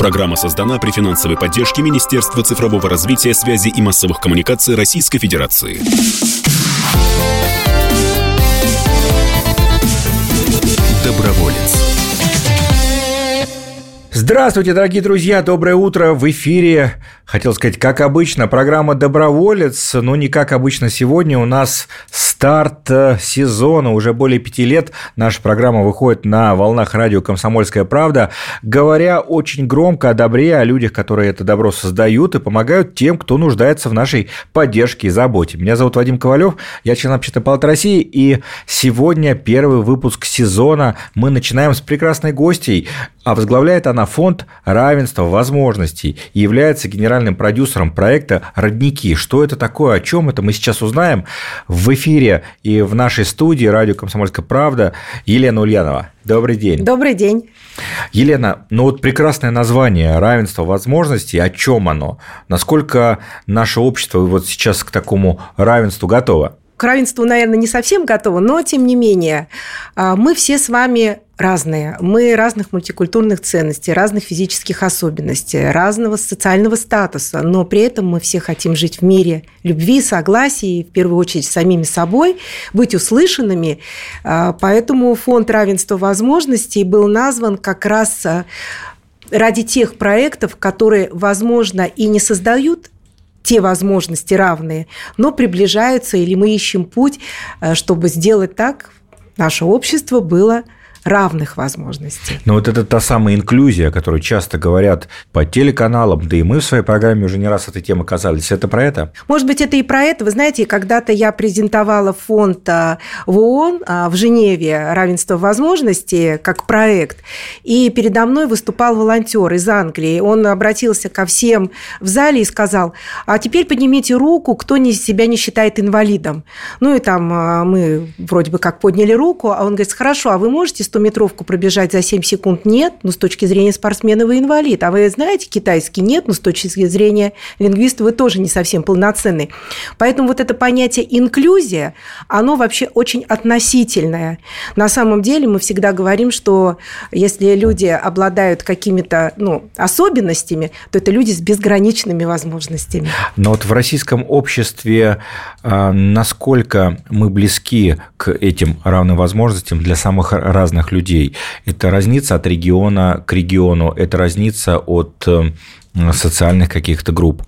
Программа создана при финансовой поддержке Министерства цифрового развития, связи и массовых коммуникаций Российской Федерации. Доброволец. Здравствуйте, дорогие друзья, доброе утро. В эфире, хотел сказать, как обычно, программа «Доброволец», но не как обычно сегодня. У нас старт э, сезона. Уже более пяти лет наша программа выходит на волнах радио «Комсомольская правда», говоря очень громко о добре, о людях, которые это добро создают и помогают тем, кто нуждается в нашей поддержке и заботе. Меня зовут Вадим Ковалев, я член Общественной палаты России, и сегодня первый выпуск сезона. Мы начинаем с прекрасной гостей, а возглавляет она фонд равенства возможностей и является генеральным продюсером проекта «Родники». Что это такое, о чем это, мы сейчас узнаем в эфире и в нашей студии радио «Комсомольская правда» Елена Ульянова. Добрый день. Добрый день. Елена, ну вот прекрасное название «Равенство возможностей». О чем оно? Насколько наше общество вот сейчас к такому равенству готово? К равенству, наверное, не совсем готово, но тем не менее а, мы все с вами разные. Мы разных мультикультурных ценностей, разных физических особенностей, разного социального статуса, но при этом мы все хотим жить в мире любви, согласия, и в первую очередь самими собой, быть услышанными. А, поэтому фонд равенства возможностей был назван как раз а, ради тех проектов, которые, возможно, и не создают те возможности равные, но приближаются, или мы ищем путь, а, чтобы сделать так, наше общество было равных возможностей. Но вот это та самая инклюзия, о которой часто говорят по телеканалам, да и мы в своей программе уже не раз этой темы касались. Это про это? Может быть, это и про это. Вы знаете, когда-то я презентовала фонд а, в ООН а, в Женеве «Равенство возможностей» как проект, и передо мной выступал волонтер из Англии. Он обратился ко всем в зале и сказал, а теперь поднимите руку, кто себя не считает инвалидом. Ну и там а, мы вроде бы как подняли руку, а он говорит, хорошо, а вы можете 100-метровку пробежать за 7 секунд нет, но с точки зрения спортсмена вы инвалид. А вы знаете китайский нет, но с точки зрения лингвиста вы тоже не совсем полноценный. Поэтому вот это понятие инклюзия, оно вообще очень относительное. На самом деле мы всегда говорим, что если люди обладают какими-то ну, особенностями, то это люди с безграничными возможностями. Но вот в российском обществе а, насколько мы близки к этим равным возможностям для самых разных разных людей. Это разница от региона к региону, это разница от э, социальных каких-то групп.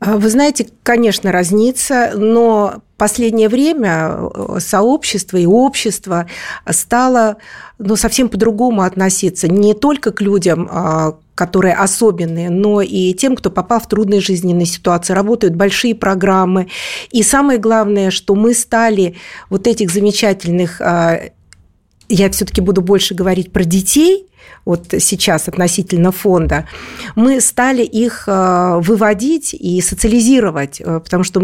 Вы знаете, конечно, разница, но последнее время э, сообщество и общество стало ну, совсем по-другому относиться не только к людям, а, которые особенные, но и тем, кто попал в трудные жизненные ситуации. Работают большие программы. И самое главное, что мы стали вот этих замечательных а, я все-таки буду больше говорить про детей, вот сейчас относительно фонда, мы стали их э, выводить и социализировать, э, потому что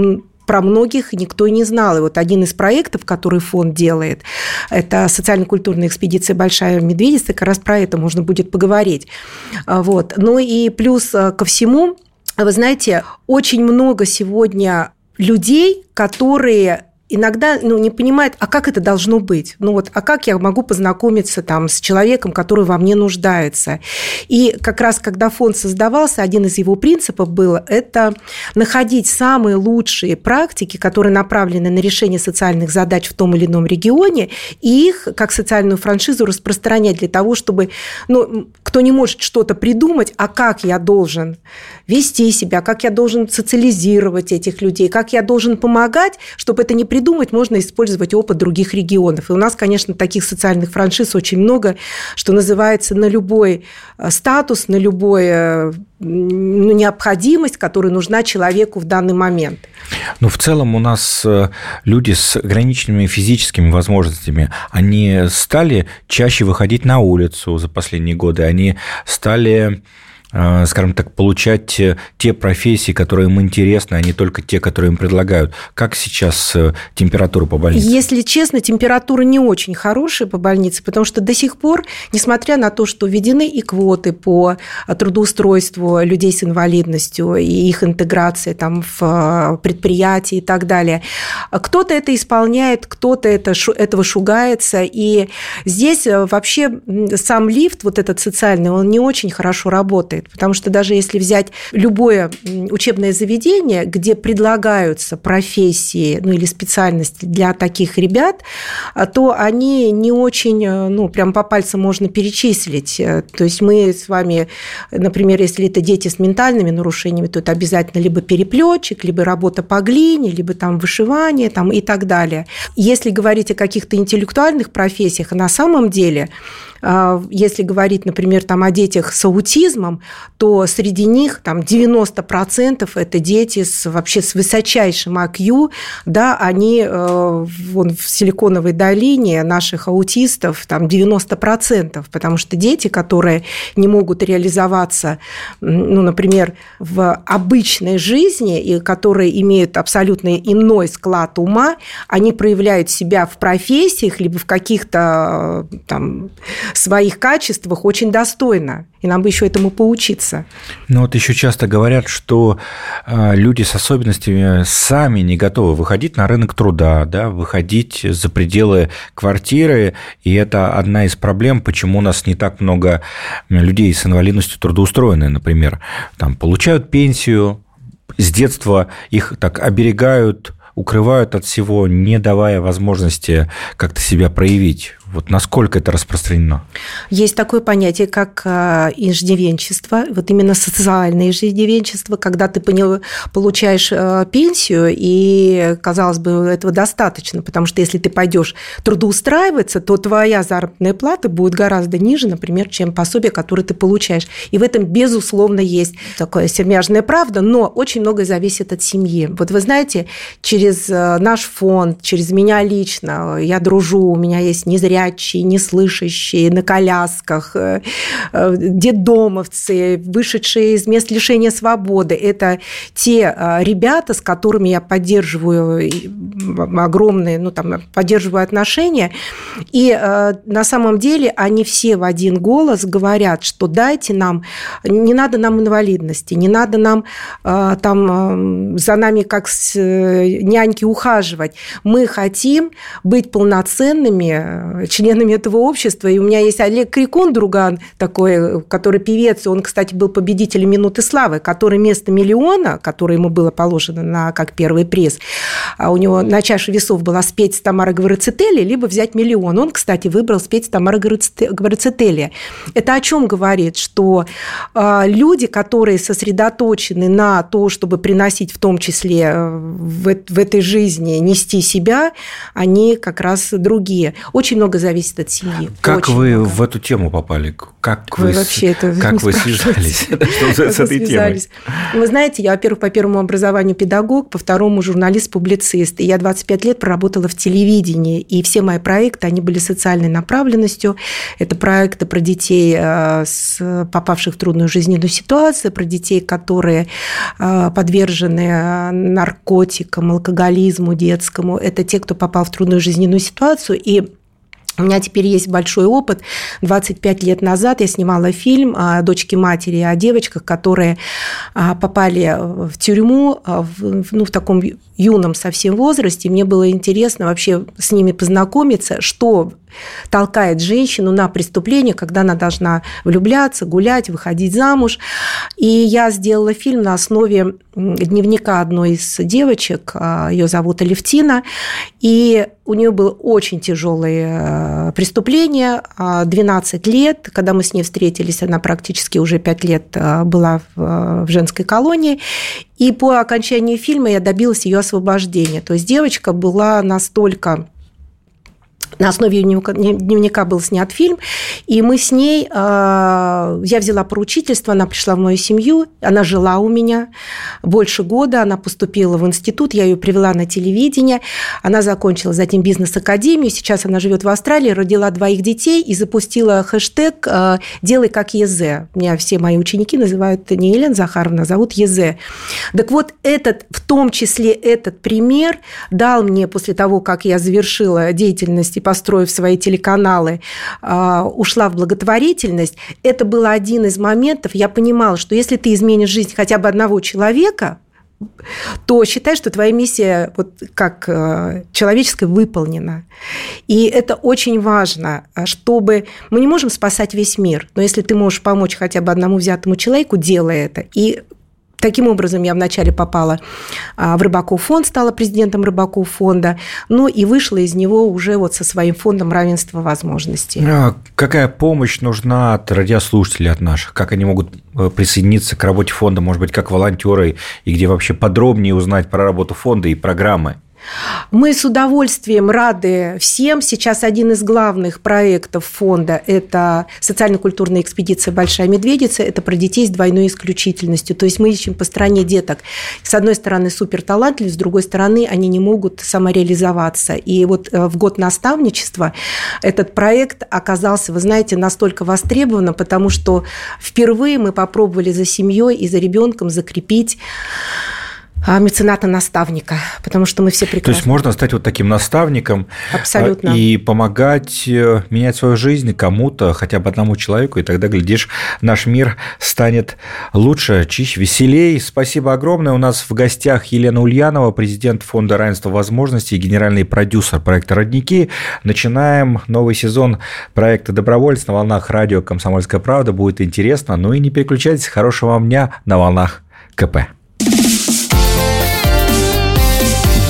про многих никто не знал. И вот один из проектов, который фонд делает, это социально-культурная экспедиция «Большая медведица», как раз про это можно будет поговорить. А, вот. Ну и плюс э, ко всему, вы знаете, очень много сегодня людей, которые иногда ну, не понимает, а как это должно быть? Ну вот, а как я могу познакомиться там с человеком, который во мне нуждается? И как раз, когда фонд создавался, один из его принципов был это находить самые лучшие практики, которые направлены на решение социальных задач в том или ином регионе, и их, как социальную франшизу, распространять для того, чтобы, ну, кто не может что-то придумать, а как я должен вести себя, как я должен социализировать этих людей, как я должен помогать, чтобы это не придумать, можно использовать опыт других регионов. И у нас, конечно, таких социальных франшиз очень много, что называется на любой э, статус, на любой э, ну, необходимость, которая нужна человеку в данный момент. Ну, в целом у нас э, люди с ограниченными физическими возможностями, они стали чаще выходить на улицу за последние годы, они стали э, скажем так, получать те профессии, которые им интересны, а не только те, которые им предлагают. Как сейчас температура по больнице? Если честно, температура не очень хорошая по больнице, потому что до сих пор, несмотря на то, что введены и квоты по трудоустройству людей с инвалидностью и их интеграции там, в предприятия и так далее, кто-то это исполняет, кто-то это, этого шугается, и здесь вообще сам лифт, вот этот социальный, он не очень хорошо работает, потому что даже если взять любое учебное заведение, где предлагаются профессии ну, или специальности для таких ребят, то они не очень, ну, прям по пальцам можно перечислить. То есть мы с вами, например, если это дети с ментальными нарушениями, то это обязательно либо переплетчик, либо работа по глине, либо там вышивание там, и так далее. Если говорить о каких-то интеллектуальных профессиях, на самом деле а, если говорить, например, там, о детях с аутизмом, то среди них там, 90% это дети с, вообще с высочайшим IQ, да, они э, вон, в Силиконовой долине наших аутистов там 90%, потому что дети, которые не могут реализоваться, ну, например, в обычной жизни и которые имеют абсолютно иной склад ума, они проявляют себя в профессиях либо в каких-то э, там своих качествах очень достойно. И нам бы еще этому поучиться. Ну вот еще часто говорят, что а, люди с особенностями сами не готовы выходить на рынок труда, да, выходить за пределы квартиры. И это одна из проблем, почему у нас не так много людей с инвалидностью трудоустроены, например. Там получают пенсию, с детства их так оберегают укрывают от всего, не давая возможности как-то себя проявить. Вот насколько это распространено? Есть такое понятие, как а, инждивенчество, вот именно социальное инждивенчество, когда ты получаешь а, пенсию, и, казалось бы, этого достаточно, потому что если ты пойдешь трудоустраиваться, то твоя заработная плата будет гораздо ниже, например, чем пособие, которое ты получаешь. И в этом, безусловно, есть такая сермяжная правда, но очень многое зависит от семьи. Вот вы знаете, через а, наш фонд, через меня лично, я дружу, у меня есть незрячие незрячие, неслышащие, на колясках, э, э, детдомовцы, вышедшие из мест лишения свободы. Это те э, ребята, с которыми я поддерживаю огромные, ну, там, поддерживаю отношения. И на самом деле они все в один голос говорят, что дайте нам, не надо нам инвалидности, не надо нам там за нами как с няньки ухаживать. Мы хотим быть полноценными членами этого общества. И у меня есть Олег Крикун, друган такой, который певец, он, кстати, был победителем «Минуты славы», который вместо миллиона, который ему было положено на как первый приз, а у него на чаше весов была спеть с Тамарой Гварацетели, либо взять миллион. Он, кстати, выбрал спеть с Тамарой Гварацетели. Это о чем говорит? Что а, люди, которые сосредоточены на то, чтобы приносить в том числе э, в, в этой жизни, нести себя, они как раз другие. Очень много зависит от семьи. Как Очень вы много. в эту тему попали? Как вы, вы вообще это как вы связались с этой темой? Вы знаете, я, во-первых, по первому образованию педагог, по второму журналист-публицист. И я 25 лет проработала в телевидении, и все мои проекты, они были социальной направленностью. Это проекты про детей, э, попавших в трудную жизненную ситуацию, про детей, которые э, подвержены э, наркотикам, алкоголизму детскому. Это те, кто попал в трудную жизненную ситуацию. И у меня теперь есть большой опыт. 25 лет назад я снимала фильм о дочке матери, о девочках, которые а, попали в тюрьму а, ну, в таком юном совсем возрасте. Мне было интересно вообще с ними познакомиться, что толкает женщину на преступление, когда она должна влюбляться, гулять, выходить замуж. И я сделала фильм на основе дневника одной из девочек, а, ее зовут Алевтина, и у нее было очень тяжелое э, преступление, 12 а, лет, когда мы с ней встретились, она практически уже 5 лет э, была в женской колонии, и по окончании фильма я добилась ее освобождения. То есть девочка была настолько на основе дневника был снят фильм, и мы с ней, а, я взяла поручительство, она пришла в мою семью, она жила у меня больше года, она поступила в институт, я ее привела на телевидение, она закончила затем бизнес-академию, сейчас она живет в Австралии, родила двоих детей и запустила хэштег а, «Делай как Езе». Меня все мои ученики называют не Елена Захаровна, зовут Езе. Так вот, этот, в том числе этот пример дал мне после того, как я завершила деятельность и построив свои телеканалы, а, ушла в благотворительность, это был один из моментов, я понимала, что если ты изменишь жизнь хотя бы одного человека, то считай, что твоя миссия вот как э, человеческая выполнена. И это очень важно, чтобы мы не можем спасать весь мир, но если ты можешь помочь хотя бы одному взятому человеку, делай это. И Таким образом, я вначале попала а, в Рыбаков фонд, стала президентом Рыбаков фонда, ну и вышла из него уже вот со своим фондом равенства возможностей. А какая помощь нужна от радиослушателей, от наших? Как они могут э, присоединиться к работе фонда, может быть, как волонтеры, и где вообще подробнее узнать про работу фонда и программы? Мы с удовольствием рады всем. Сейчас один из главных проектов фонда – это социально-культурная экспедиция «Большая медведица». Это про детей с двойной исключительностью. То есть мы ищем по стране деток. С одной стороны, супер талантливые, с другой стороны, они не могут самореализоваться. И вот э, в год наставничества этот проект оказался, вы знаете, настолько востребованным, потому что впервые мы попробовали за семьей и за ребенком закрепить мецената-наставника, потому что мы все прекрасно... То есть можно стать вот таким наставником Абсолютно. и помогать э, менять свою жизнь кому-то, хотя бы одному человеку, и тогда, глядишь, наш мир станет лучше, чище, веселее. Спасибо огромное. У нас в гостях Елена Ульянова, президент Фонда равенства возможностей и генеральный продюсер проекта «Родники». Начинаем новый сезон проекта «Добровольец» на волнах радио «Комсомольская правда». Будет интересно. Ну и не переключайтесь. Хорошего вам дня на волнах КП.